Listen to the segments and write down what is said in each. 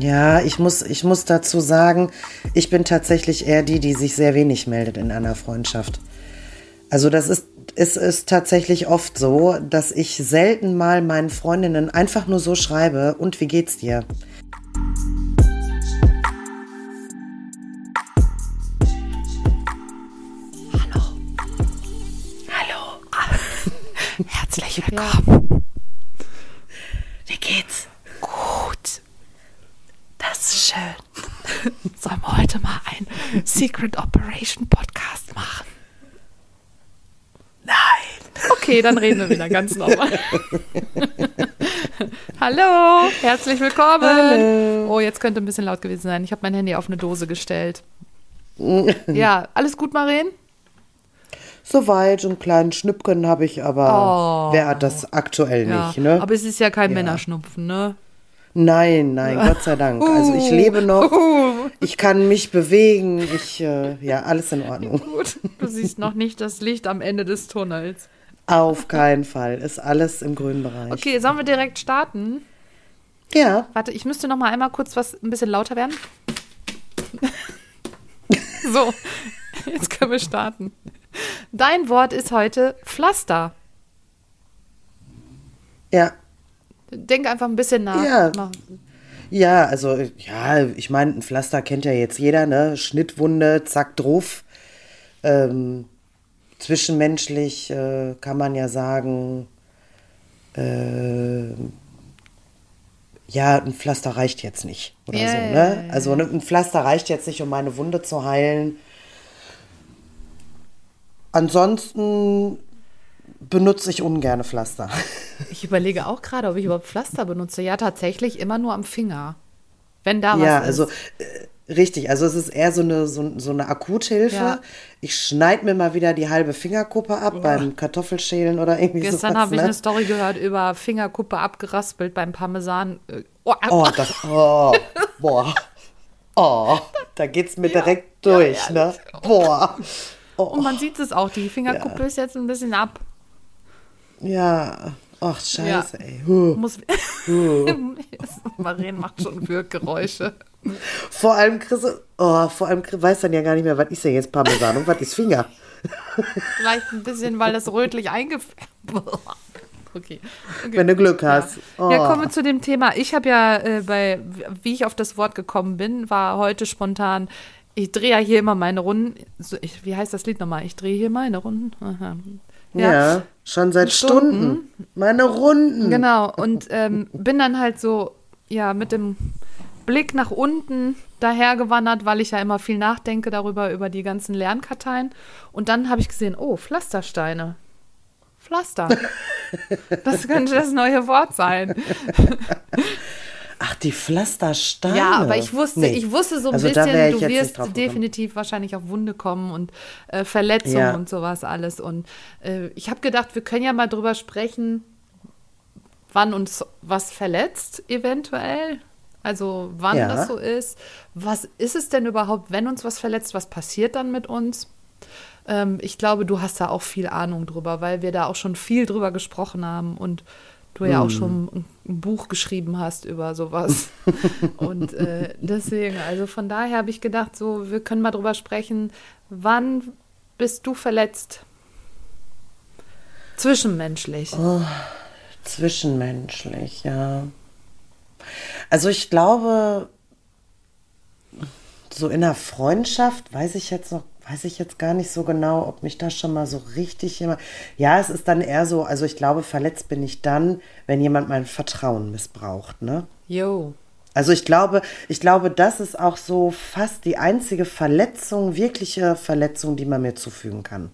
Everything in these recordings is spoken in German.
Ja, ich muss, ich muss dazu sagen, ich bin tatsächlich eher die, die sich sehr wenig meldet in einer Freundschaft. Also das ist, es ist tatsächlich oft so, dass ich selten mal meinen Freundinnen einfach nur so schreibe, und wie geht's dir? Hallo. Hallo. Herzlich willkommen. Wie geht's? Gut. Das ist schön. Sollen wir heute mal einen Secret Operation Podcast machen? Nein. Okay, dann reden wir wieder ganz normal. Hallo, herzlich willkommen. Hallo. Oh, jetzt könnte ein bisschen laut gewesen sein. Ich habe mein Handy auf eine Dose gestellt. Ja, alles gut, Maren? Soweit, einen kleinen Schnüppchen habe ich, aber Oh. wer hat das aktuell Ja, nicht, ne? aber es ist ja kein Ja. Männerschnupfen, ne? Nein, nein, Gott sei Dank. Also ich lebe noch, Uh. ich kann mich bewegen, ich, äh, ja, alles in Ordnung. Gut, du siehst noch nicht das Licht am Ende des Tunnels. Auf keinen Fall, ist alles im grünen Bereich. Okay, sollen wir direkt starten? Ja, Warte, ich müsste noch mal einmal kurz was ein bisschen lauter werden. so, jetzt können wir starten. Dein Wort ist heute Pflaster. ja, Denk einfach ein bisschen nach. Ja. Mach- ja, also, ja, ich meine, ein Pflaster kennt ja jetzt jeder, ne? Schnittwunde, zack, drauf. Ähm, zwischenmenschlich äh, kann man ja sagen, äh, ja, ein Pflaster reicht jetzt nicht oder Ja, so, ne? Also ne, ein Pflaster reicht jetzt nicht, um meine Wunde zu heilen. Ansonsten benutze ich ungerne Pflaster. Ich überlege auch gerade, ob ich überhaupt Pflaster benutze. Ja, tatsächlich immer nur am Finger. Wenn da was Ja, ist. also äh, richtig. Also es ist eher so eine, so, so eine Akuthilfe. Ja. Ich schneide mir mal wieder die halbe Fingerkuppe ab beim Kartoffelschälen oder irgendwie Gestern sowas. habe ich ne? eine Story gehört über Fingerkuppe abgeraspelt beim Parmesan. Äh, Oh, Oh, das, oh, boah. Oh, da geht's mir direkt durch, ne? Boah. Oh, Und man sieht es auch, die Fingerkuppe ist jetzt ein bisschen ab. Ja. Ach, scheiße, Ja. ey. Huh. Muss. Maren macht schon Wirkgeräusche. Vor allem Chris, oh, vor allem Chris weiß dann ja gar nicht mehr, was ist denn jetzt Parmesan und was ist Finger? Vielleicht ein bisschen, weil das rötlich eingefärbt Okay. okay. Wenn du Glück hast. Oh. Ja, kommen wir zu dem Thema. Ich habe ja äh, bei, wie ich auf das Wort gekommen bin, war heute spontan, ich drehe ja hier immer meine Runden. Ich, wie heißt das Lied nochmal? Ich drehe hier meine Runden. Aha. Ja, schon seit Stunden. Stunden. Meine Runden. Genau, und ähm, bin dann halt so, ja, mit dem Blick nach unten dahergewandert, weil ich ja immer viel nachdenke darüber, über die ganzen Lernkarteien. Und dann habe ich gesehen, oh, Pflastersteine. Pflaster. Das könnte das neue Wort sein. Die Pflastersteine. Ja, aber ich wusste, Nee. ich wusste so ein Also bisschen, du wirst definitiv wahrscheinlich auf Wunde kommen und äh, Verletzungen Ja. und sowas alles. Und äh, ich habe gedacht, wir können ja mal drüber sprechen, wann uns was verletzt, eventuell. Also wann Ja. das so ist. Was ist es denn überhaupt, wenn uns was verletzt? Was passiert dann mit uns? Ähm, ich glaube, du hast da auch viel Ahnung drüber, weil wir da auch schon viel drüber gesprochen haben und du ja Hm. auch schon ein, Buch geschrieben hast über sowas. und äh, deswegen, also von daher habe ich gedacht, so, wir können mal drüber sprechen, wann bist du verletzt? Zwischenmenschlich. Oh. Zwischenmenschlich, ja. Also ich glaube, so in einer Freundschaft weiß ich jetzt noch, weiß ich jetzt gar nicht so genau, ob mich da schon mal so richtig jemand. Ja, es ist dann eher so, also ich glaube, verletzt bin ich dann, wenn jemand mein Vertrauen missbraucht, ne? Jo. Also ich glaube, ich glaube, das ist auch so fast die einzige Verletzung, wirkliche Verletzung, die man mir zufügen kann.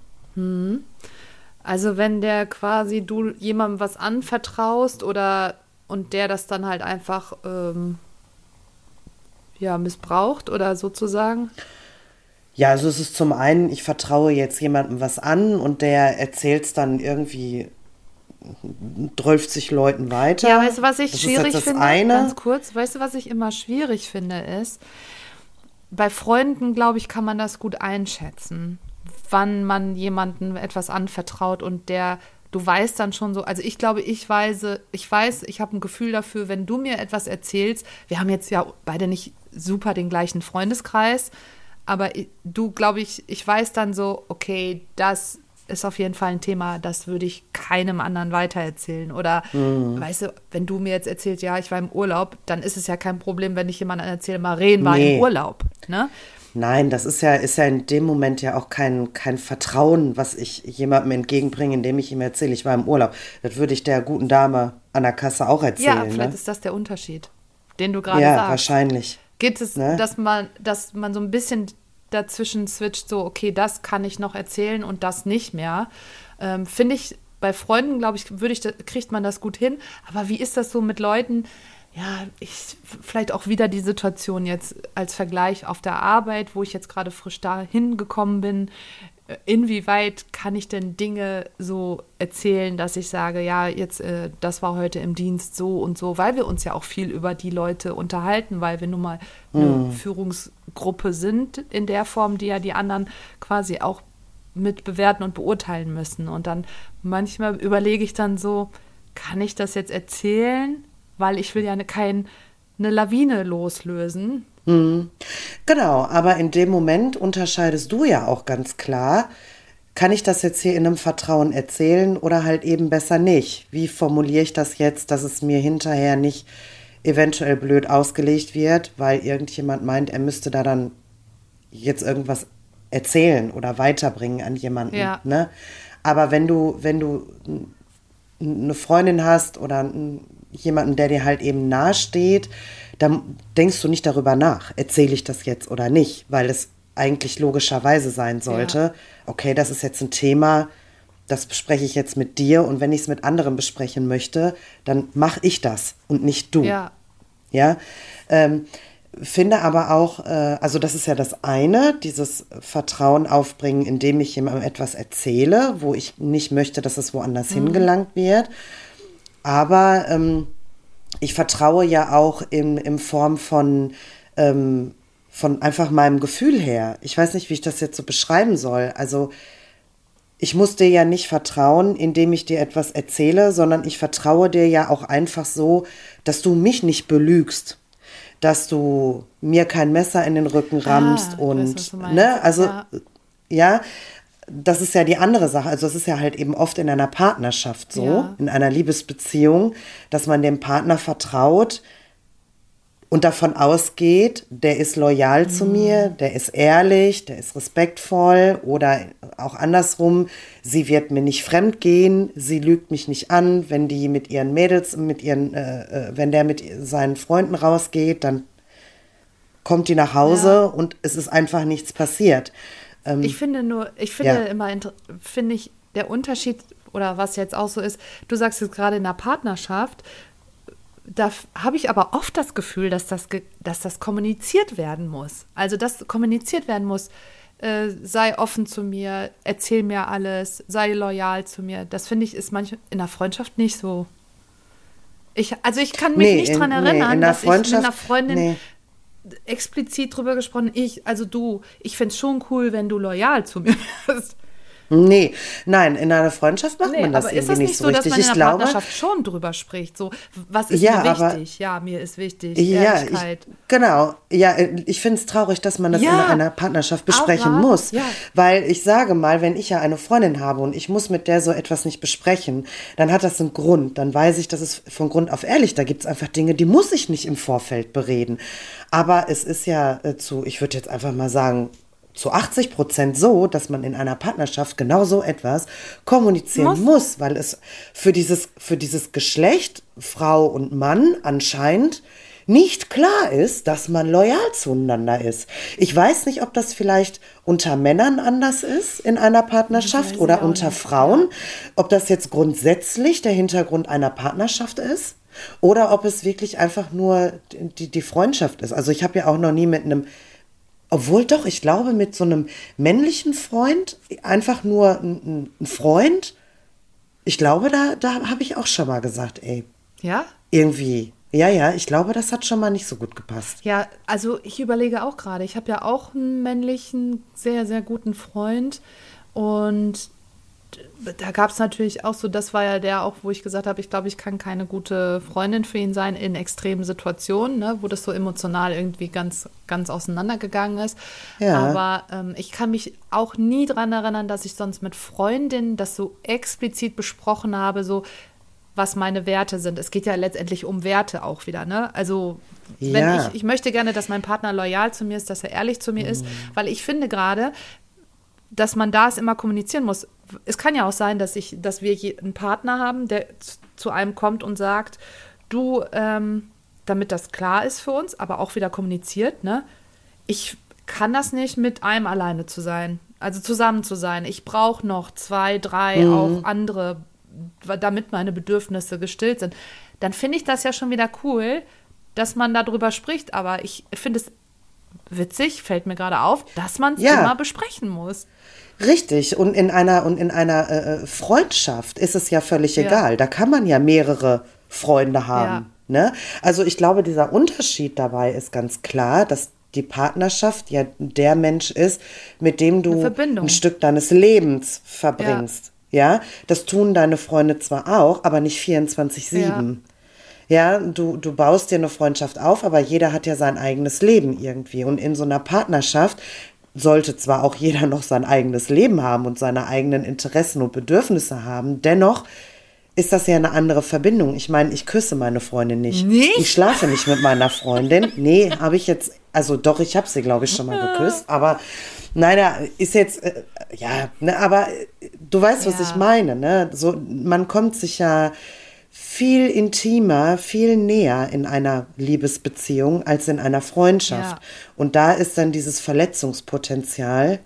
Also wenn der quasi du jemandem was anvertraust oder und der das dann halt einfach ähm, ja missbraucht oder sozusagen. Ja, also es ist zum einen, ich vertraue jetzt jemandem was an und der erzählt es dann irgendwie 12 Leuten weiter. Ja, weißt du, was ich das schwierig das finde? Eine. Ganz kurz, weißt du, was ich immer schwierig finde, ist, bei Freunden, glaube ich, kann man das gut einschätzen, wann man jemandem etwas anvertraut und der du weißt dann schon so, also ich glaube, ich weiß, ich weiß, ich habe ein Gefühl dafür, wenn du mir etwas erzählst, wir haben jetzt ja beide nicht super den gleichen Freundeskreis, aber du, glaube ich, ich weiß dann so, okay, das ist auf jeden Fall ein Thema, das würde ich keinem anderen weitererzählen. Oder mhm. weißt du, wenn du mir jetzt erzählst, ja, ich war im Urlaub, dann ist es ja kein Problem, wenn ich jemandem erzähle, Maren war nee. im Urlaub. Ne? Nein, das ist ja, ist ja in dem Moment ja auch kein, kein Vertrauen, was ich jemandem entgegenbringe, indem ich ihm erzähle, ich war im Urlaub. Das würde ich der guten Dame an der Kasse auch erzählen. Ja, vielleicht ne? ist das der Unterschied, den du gerade ja, sagst. Ja, wahrscheinlich. Geht es, ne? dass man, dass man so ein bisschen dazwischen switcht, so, okay, das kann ich noch erzählen und das nicht mehr. Ähm, Finde ich bei Freunden, glaube ich, würde ich, kriegt man das gut hin. Aber wie ist das so mit Leuten? Ja, ich, vielleicht auch wieder die Situation jetzt als Vergleich auf der Arbeit, wo ich jetzt gerade frisch da hingekommen bin inwieweit kann ich denn Dinge so erzählen, dass ich sage, ja, jetzt, äh, das war heute im Dienst so und so, weil wir uns ja auch viel über die Leute unterhalten, weil wir nun mal eine mhm. Führungsgruppe sind in der Form, die ja die anderen quasi auch mit bewerten und beurteilen müssen. Und dann manchmal überlege ich dann so, kann ich das jetzt erzählen? Weil ich will ja ne, kein, eine Lawine loslösen, Mhm. Genau, aber in dem Moment unterscheidest du ja auch ganz klar, kann ich das jetzt hier in einem Vertrauen erzählen oder halt eben besser nicht? Wie formuliere ich das jetzt, dass es mir hinterher nicht eventuell blöd ausgelegt wird, weil irgendjemand meint, er müsste da dann jetzt irgendwas erzählen oder weiterbringen an jemanden. Ja. Ne? Aber wenn du, wenn du eine Freundin hast oder jemanden, der dir halt eben nahesteht, dann denkst du nicht darüber nach, erzähle ich das jetzt oder nicht, weil es eigentlich logischerweise sein sollte, ja. okay, das ist jetzt ein Thema, das bespreche ich jetzt mit dir und wenn ich es mit anderen besprechen möchte, dann mache ich das und nicht du. Ja. Ja. Ähm, finde aber auch, äh, also das ist ja das eine, dieses Vertrauen aufbringen, indem ich jemandem etwas erzähle, wo ich nicht möchte, dass es woanders mhm. hingelangt wird. Aber ähm, ich vertraue ja auch in, in Form von, ähm, von einfach meinem Gefühl her. Ich weiß nicht, wie ich das jetzt so beschreiben soll. Also ich muss dir ja nicht vertrauen, indem ich dir etwas erzähle, sondern ich vertraue dir ja auch einfach so, dass du mich nicht belügst, dass du mir kein Messer in den Rücken ah, rammst ah, und weiß, ne, also ja. ja das ist ja die andere Sache. Also es ist ja halt eben oft in einer Partnerschaft so, ja. in einer Liebesbeziehung, dass man dem Partner vertraut und davon ausgeht, der ist loyal mhm. zu mir, der ist ehrlich, der ist respektvoll oder auch andersrum, sie wird mir nicht fremd gehen, sie lügt mich nicht an, wenn die mit ihren Mädels, mit ihren, äh, äh wenn der mit seinen Freunden rausgeht, dann kommt die nach Hause ja. und es ist einfach nichts passiert. Ähm, ich finde nur, ich finde ja. immer, finde ich, der Unterschied oder was jetzt auch so ist, du sagst jetzt gerade in der Partnerschaft, da habe ich aber oft das Gefühl, dass das, dass das kommuniziert werden muss. Also, dass kommuniziert werden muss, äh, sei offen zu mir, erzähl mir alles, sei loyal zu mir. Das finde ich ist manchmal in der Freundschaft nicht so. Ich, also ich kann mich nee, nicht daran erinnern, nee, dass ich mit einer Freundin nee explizit drüber gesprochen. Ich, also du, ich fände es schon cool, wenn du loyal zu mir bist. Nee, nein, in einer Freundschaft macht nee, man das irgendwie ist das nicht, so, richtig. Dass man in einer Partnerschaft schon drüber spricht. So, was ist ja, mir wichtig? Aber, ja, mir ist wichtig. Ja, ich, genau. Ja, ich finde es traurig, dass man das ja, in einer Partnerschaft besprechen aber, muss. Ja. Weil ich sage mal, wenn ich ja eine Freundin habe und ich muss mit der so etwas nicht besprechen, dann hat das einen Grund. Dann weiß ich, dass es von Grund auf ehrlich, da gibt es einfach Dinge, die muss ich nicht im Vorfeld bereden. Aber es ist ja äh, zu, ich würde jetzt einfach mal sagen, zu 80 Prozent so, dass man in einer Partnerschaft genau so etwas kommunizieren muss. muss, weil es für dieses, für dieses Geschlecht, Frau und Mann anscheinend nicht klar ist, dass man loyal zueinander ist. Ich weiß nicht, ob das vielleicht unter Männern anders ist in einer Partnerschaft oder unter nicht. Frauen, ob das jetzt grundsätzlich der Hintergrund einer Partnerschaft ist oder ob es wirklich einfach nur die, die Freundschaft ist. Also ich habe ja auch noch nie mit einem obwohl doch, ich glaube, mit so einem männlichen Freund, einfach nur ein, ein Freund, ich glaube, da, da habe ich auch schon mal gesagt, ey. Ja? Irgendwie. Ja, ja, ich glaube, das hat schon mal nicht so gut gepasst. Ja, also ich überlege auch gerade, ich habe ja auch einen männlichen, sehr, sehr guten Freund und da gab es natürlich auch so, das war ja der auch, wo ich gesagt habe, ich glaube, ich kann keine gute Freundin für ihn sein in extremen Situationen, ne, wo das so emotional irgendwie ganz, ganz auseinandergegangen ist. Ja. Aber ähm, ich kann mich auch nie daran erinnern, dass ich sonst mit Freundinnen das so explizit besprochen habe, so was meine Werte sind. Es geht ja letztendlich um Werte auch wieder, ne? Also wenn ja. ich, ich möchte gerne, dass mein Partner loyal zu mir ist, dass er ehrlich zu mir mhm. ist, weil ich finde gerade, dass man da es immer kommunizieren muss. Es kann ja auch sein, dass ich, dass wir einen Partner haben, der zu einem kommt und sagt, du, ähm, damit das klar ist für uns, aber auch wieder kommuniziert, ne? Ich kann das nicht, mit einem alleine zu sein, also zusammen zu sein. Ich brauche noch zwei, drei, mhm. auch andere, damit meine Bedürfnisse gestillt sind. Dann finde ich das ja schon wieder cool, dass man darüber spricht. Aber ich finde es witzig, fällt mir gerade auf, dass man es ja. immer besprechen muss. Richtig, und in einer, und in einer äh, äh, Freundschaft ist es ja völlig ja. egal. Da kann man ja mehrere Freunde haben. Ja. Ne? Also ich glaube, dieser Unterschied dabei ist ganz klar, dass die Partnerschaft ja der Mensch ist, mit dem du ein Stück deines Lebens verbringst. Ja. ja, das tun deine Freunde zwar auch, aber nicht 24-7. Ja. du, du baust dir eine Freundschaft auf, aber jeder hat ja sein eigenes Leben irgendwie. Und in so einer Partnerschaft sollte zwar auch jeder noch sein eigenes Leben haben und seine eigenen Interessen und Bedürfnisse haben, dennoch ist das ja eine andere Verbindung. Ich meine, ich küsse meine Freundin nicht. nicht? Ich schlafe nicht mit meiner Freundin. Nee, habe ich jetzt, also doch, ich habe sie, glaube ich, schon mal geküsst, aber nein, da ist jetzt, äh, ja, ne, aber du weißt, was ja. ich meine, ne? So, man kommt sich ja viel intimer, viel näher in einer Liebesbeziehung als in einer Freundschaft. Ja. Und da ist dann dieses Verletzungspotenzial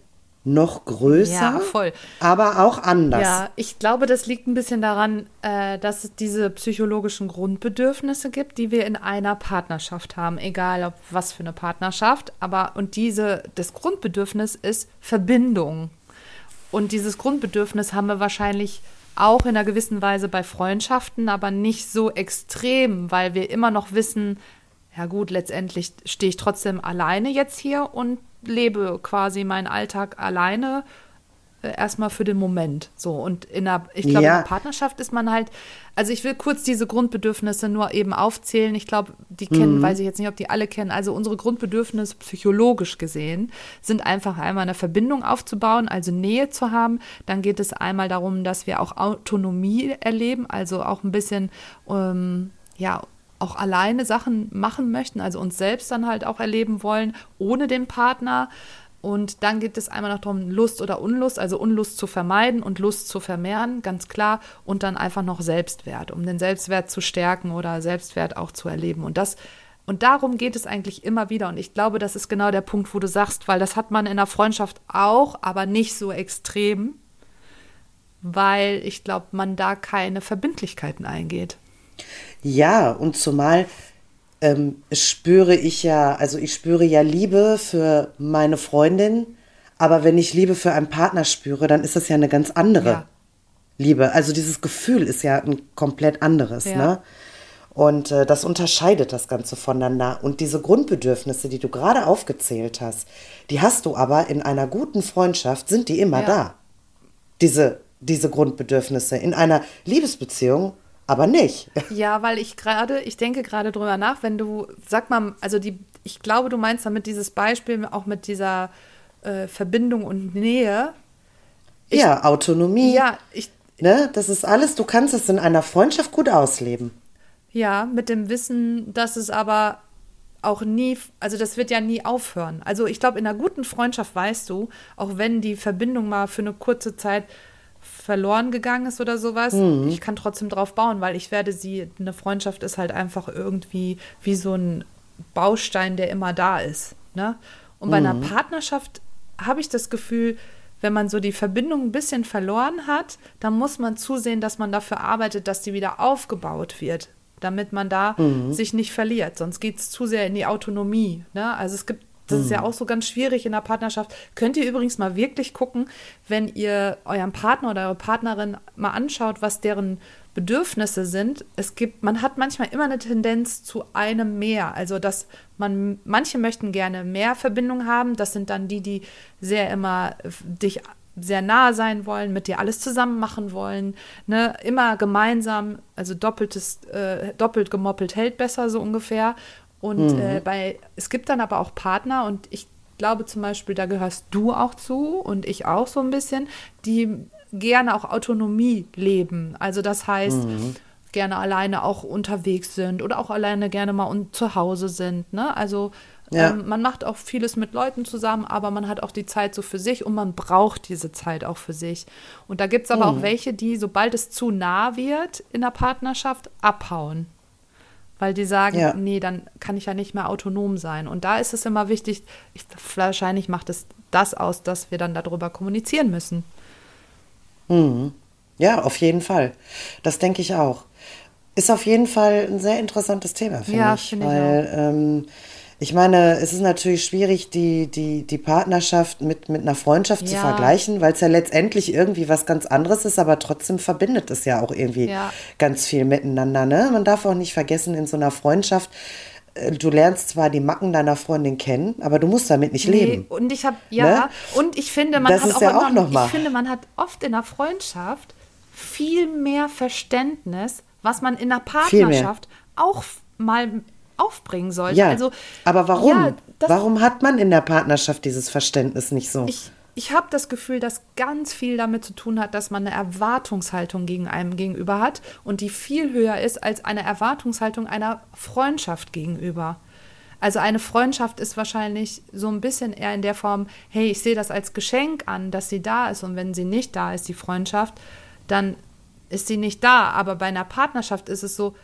noch größer, ja, voll. aber auch anders. Ja, ich glaube, das liegt ein bisschen daran, äh, dass es diese psychologischen Grundbedürfnisse gibt, die wir in einer Partnerschaft haben, egal ob was für eine Partnerschaft, aber und diese das Grundbedürfnis ist Verbindung. Und dieses Grundbedürfnis haben wir wahrscheinlich auch in einer gewissen Weise bei Freundschaften, aber nicht so extrem, weil wir immer noch wissen, ja gut, letztendlich stehe ich trotzdem alleine jetzt hier und lebe quasi meinen Alltag alleine erstmal für den Moment. So und in einer, ich glaube, ja. in einer Partnerschaft ist man halt, also ich will kurz diese Grundbedürfnisse nur eben aufzählen. Ich glaube, die kennen, mhm. weiß ich jetzt nicht, ob die alle kennen. Also unsere Grundbedürfnisse psychologisch gesehen sind einfach einmal eine Verbindung aufzubauen, also Nähe zu haben. Dann geht es einmal darum, dass wir auch Autonomie erleben, also auch ein bisschen, ähm, ja, auch alleine Sachen machen möchten, also uns selbst dann halt auch erleben wollen, ohne den Partner. Und dann geht es einmal noch darum, Lust oder Unlust, also Unlust zu vermeiden und Lust zu vermehren, ganz klar. Und dann einfach noch Selbstwert, um den Selbstwert zu stärken oder Selbstwert auch zu erleben. Und das und darum geht es eigentlich immer wieder. Und ich glaube, das ist genau der Punkt, wo du sagst, weil das hat man in der Freundschaft auch, aber nicht so extrem, weil ich glaube, man da keine Verbindlichkeiten eingeht. Ja, und zumal ähm, spüre ich ja, also ich spüre ja Liebe für meine Freundin, aber wenn ich Liebe für einen Partner spüre, dann ist das ja eine ganz andere ja. Liebe. Also dieses Gefühl ist ja ein komplett anderes, ja. ne? Und äh, das unterscheidet das Ganze voneinander. Und diese Grundbedürfnisse, die du gerade aufgezählt hast, die hast du aber in einer guten Freundschaft, sind die immer ja. da. Diese, diese Grundbedürfnisse. In einer Liebesbeziehung aber nicht. Ja, weil ich gerade, ich denke gerade drüber nach, wenn du, sag mal, also die, ich glaube, du meinst damit dieses Beispiel auch mit dieser äh, Verbindung und Nähe. Ich, ja, Autonomie. Ja, ich. Ne, das ist alles, du kannst es in einer Freundschaft gut ausleben. Ja, mit dem Wissen, dass es aber auch nie, also das wird ja nie aufhören. Also ich glaube, in einer guten Freundschaft weißt du, auch wenn die Verbindung mal für eine kurze Zeit verloren gegangen ist oder sowas, mhm. ich kann trotzdem drauf bauen, weil ich werde sie, eine Freundschaft ist halt einfach irgendwie wie so ein Baustein, der immer da ist. Ne? Und mhm. bei einer mhm. Partnerschaft habe ich das Gefühl, wenn man so die Verbindung ein bisschen verloren hat, dann muss man zusehen, dass man dafür arbeitet, dass die wieder aufgebaut wird, damit man da mhm. sich nicht verliert. Sonst geht es zu sehr in die Autonomie. Ne? Also es gibt das ist ja hm. auch so ganz schwierig in der Partnerschaft. Könnt ihr übrigens mal wirklich gucken, wenn ihr euren Partner oder eure Partnerin mal anschaut, was deren Bedürfnisse sind. Es gibt, man hat manchmal immer eine Tendenz zu einem mehr. Also, dass man, manche möchten gerne mehr Verbindung haben. Das sind dann die, die sehr immer dich sehr nah sein wollen, mit dir alles zusammen machen wollen, ne, immer gemeinsam, also doppeltes, äh, doppelt gemoppelt hält besser so ungefähr. Und mhm. äh, bei, es gibt dann aber auch Partner und ich glaube zum Beispiel, da gehörst du auch zu und ich auch so ein bisschen, die gerne auch Autonomie leben. Also das heißt, mhm. gerne alleine auch unterwegs sind oder auch alleine gerne mal und zu Hause sind. Ne? Also ja. ähm, man macht auch vieles mit Leuten zusammen, aber man hat auch die Zeit so für sich und man braucht diese Zeit auch für sich. Und da gibt es aber mhm. auch welche, die, sobald es zu nah wird in der Partnerschaft, abhauen weil die sagen, ja. nee, dann kann ich ja nicht mehr autonom sein. Und da ist es immer wichtig, ich, wahrscheinlich macht es das aus, dass wir dann darüber kommunizieren müssen. Mhm. Ja, auf jeden Fall. Das denke ich auch. Ist auf jeden Fall ein sehr interessantes Thema, finde ja, ich. Find weil ich, ähm, ich meine, es ist natürlich schwierig, die, die, die Partnerschaft mit, mit einer Freundschaft ja. zu vergleichen, weil es ja letztendlich irgendwie was ganz anderes ist, aber trotzdem verbindet es ja auch irgendwie ja. ganz viel miteinander. Ne? Man darf auch nicht vergessen, in so einer Freundschaft, äh, du lernst zwar die Macken deiner Freundin kennen, aber du musst damit nicht nee, leben. Und ich habe ja ne? und ich finde, man das hat auch, ja auch noch ich finde, man hat oft in der Freundschaft viel mehr Verständnis, was man in der Partnerschaft auch mal aufbringen sollte. Ja, also, aber warum? Ja, warum hat man in der Partnerschaft dieses Verständnis nicht so? Ich, ich habe das Gefühl, dass ganz viel damit zu tun hat, dass man eine Erwartungshaltung gegen einem gegenüber hat und die viel höher ist als eine Erwartungshaltung einer Freundschaft gegenüber. Also eine Freundschaft ist wahrscheinlich so ein bisschen eher in der Form, hey, ich sehe das als Geschenk an, dass sie da ist und wenn sie nicht da ist, die Freundschaft, dann ist sie nicht da. Aber bei einer Partnerschaft ist es so,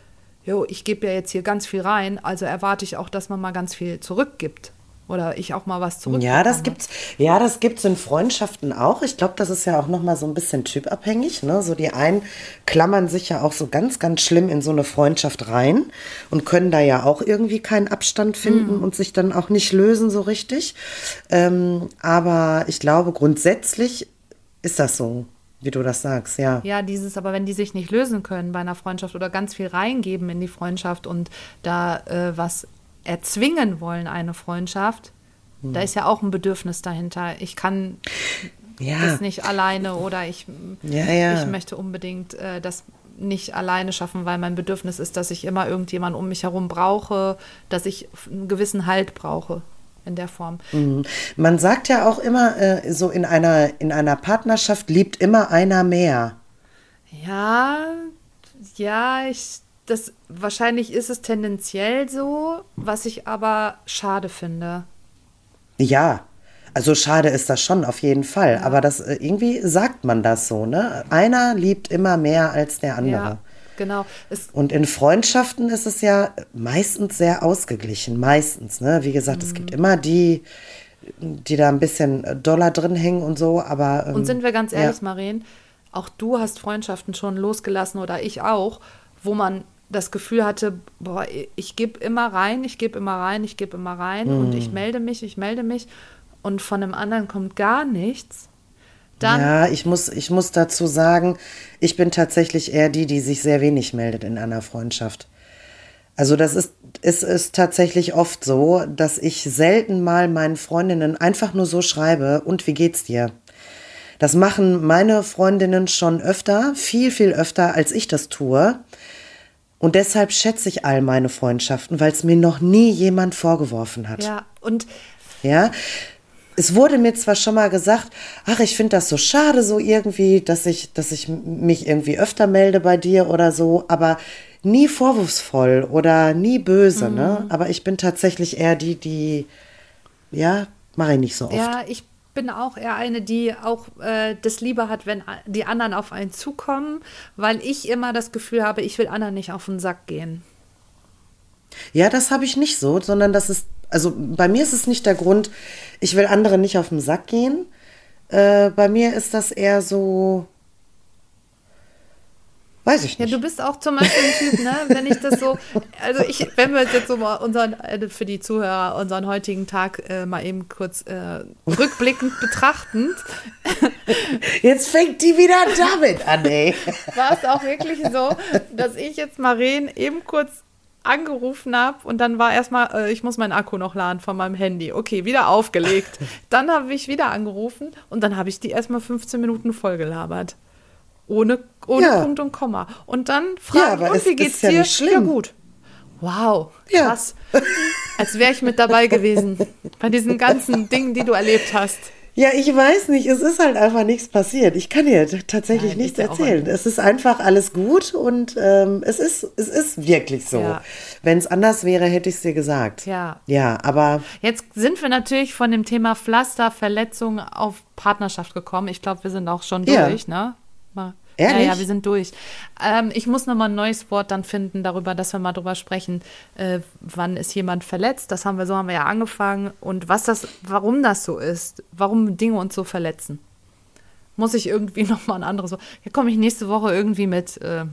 jo, ich gebe ja jetzt hier ganz viel rein, also erwarte ich auch, dass man mal ganz viel zurückgibt. Oder ich auch mal was zurück. Ja, das gibt's. Ja, das gibt's in Freundschaften auch. Ich glaube, das ist ja auch noch mal so ein bisschen typabhängig. Ne? So die einen klammern sich ja auch so ganz, ganz schlimm in so eine Freundschaft rein und können da ja auch irgendwie keinen Abstand finden mm. und sich dann auch nicht lösen so richtig. Ähm, aber ich glaube, grundsätzlich ist das so. Wie du das sagst, ja. Ja, dieses, aber wenn die sich nicht lösen können bei einer Freundschaft oder ganz viel reingeben in die Freundschaft und da äh, was erzwingen wollen, eine Freundschaft, hm. da ist ja auch ein Bedürfnis dahinter. Ich kann ja. das nicht alleine oder ich, ja, ja. ich möchte unbedingt äh, das nicht alleine schaffen, weil mein Bedürfnis ist, dass ich immer irgendjemanden um mich herum brauche, dass ich einen gewissen Halt brauche in der Form. Mhm. Man sagt ja auch immer, äh, so in einer, in einer Partnerschaft liebt immer einer mehr. Ja, ja, ich, das, wahrscheinlich ist es tendenziell so, was ich aber schade finde. Ja, also schade ist das schon auf jeden Fall, ja. aber das äh, irgendwie sagt man das so, ne? Einer liebt immer mehr als der andere. Ja. Genau. Es und in Freundschaften ist es ja meistens sehr ausgeglichen. Meistens, ne? Wie gesagt, mhm. es gibt mhm. immer die, die da ein bisschen Dollar drin hängen und so, aber. Ähm, und sind wir ganz ehrlich, ja. Maren, auch du hast Freundschaften schon losgelassen oder ich auch, wo man das Gefühl hatte, boah, ich gebe immer rein, ich gebe immer rein, ich gebe immer rein mhm. und ich melde mich, ich melde mich und von dem anderen kommt gar nichts. Dann ja, ich muss, ich muss dazu sagen, ich bin tatsächlich eher die, die sich sehr wenig meldet in einer Freundschaft. Also das ist, es ist tatsächlich oft so, dass ich selten mal meinen Freundinnen einfach nur so schreibe, und wie geht's dir? Das machen meine Freundinnen schon öfter, viel, viel öfter, als ich das tue. Und deshalb schätze ich all meine Freundschaften, weil es mir noch nie jemand vorgeworfen hat. Ja, und ja, es wurde mir zwar schon mal gesagt, ach, ich finde das so schade, so irgendwie, dass ich, dass ich mich irgendwie öfter melde bei dir oder so, aber nie vorwurfsvoll oder nie böse, ne? mhm. ne? Aber ich bin tatsächlich eher die, die, ja, mache ich nicht so oft. Ja, ich bin auch eher eine, die auch äh, das lieber hat, wenn die anderen auf einen zukommen, weil ich immer das Gefühl habe, ich will anderen nicht auf den Sack gehen. Ja, das habe ich nicht so, sondern das ist also bei mir ist es nicht der Grund, ich will anderen nicht auf den Sack gehen. Äh, bei mir ist das eher so, Weiß ich nicht. Ja, du bist auch zum Beispiel ein Typ, ne? Wenn ich das so, also ich, wenn wir jetzt so mal unseren, äh, für die Zuhörer, unseren heutigen Tag äh, mal eben kurz äh, rückblickend betrachten. Jetzt fängt die wieder damit an, ey. War es auch wirklich so, dass ich jetzt Maren eben kurz angerufen habe und dann war erstmal, äh, ich muss meinen Akku noch laden von meinem Handy. Okay, wieder aufgelegt. dann habe ich wieder angerufen und dann habe ich die erstmal 15 Minuten vollgelabert. Ohne, ohne Ja. Punkt und Komma. Und dann Ja, fragen, aber und es wie geht's ja dir? schlimm. Ja, gut. Wow, Ja. krass. Als wäre ich mit dabei gewesen bei diesen ganzen Dingen, die du erlebt hast. Ja, ich weiß nicht, es ist halt einfach nichts passiert. Ich kann dir tatsächlich Nein, nichts ja erzählen. Es ist einfach alles gut und ähm, es, ist, es ist wirklich so. Ja. Wenn es anders wäre, hätte ich es dir gesagt. Ja. Ja, aber Jetzt sind wir natürlich von dem Thema Pflaster, Verletzung auf Partnerschaft gekommen. Ich glaube, wir sind auch schon Ja. durch, ne? Ehrlich? Ja, ja, wir sind durch. Ähm, ich muss noch mal ein neues Wort dann finden darüber, dass wir mal drüber sprechen, äh, wann ist jemand verletzt. Das haben wir so haben wir ja angefangen und was das, warum das so ist, warum Dinge uns so verletzen. Muss ich irgendwie noch mal ein anderes. Wort- Ja, komme ich nächste Woche irgendwie mit äh,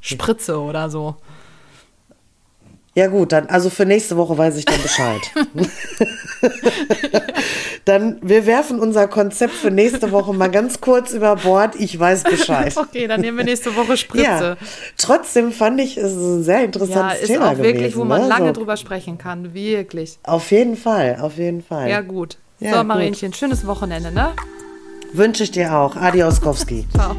Spritze oder so. Ja gut, dann, also für nächste Woche weiß ich dann Bescheid. dann, wir werfen unser Konzept für nächste Woche mal ganz kurz über Bord. Ich weiß Bescheid. Okay, dann nehmen wir nächste Woche Spritze. Ja, trotzdem fand ich es ein sehr Ja, interessantes ist Thema auch wirklich, gewesen, wo man ne? lange so, drüber sprechen kann. Wirklich. Auf jeden Fall, auf jeden Fall. Ja, gut. Ja, so, gut. Marienchen, schönes Wochenende, ne? Wünsche ich dir auch. Adios, Kowski. Ciao.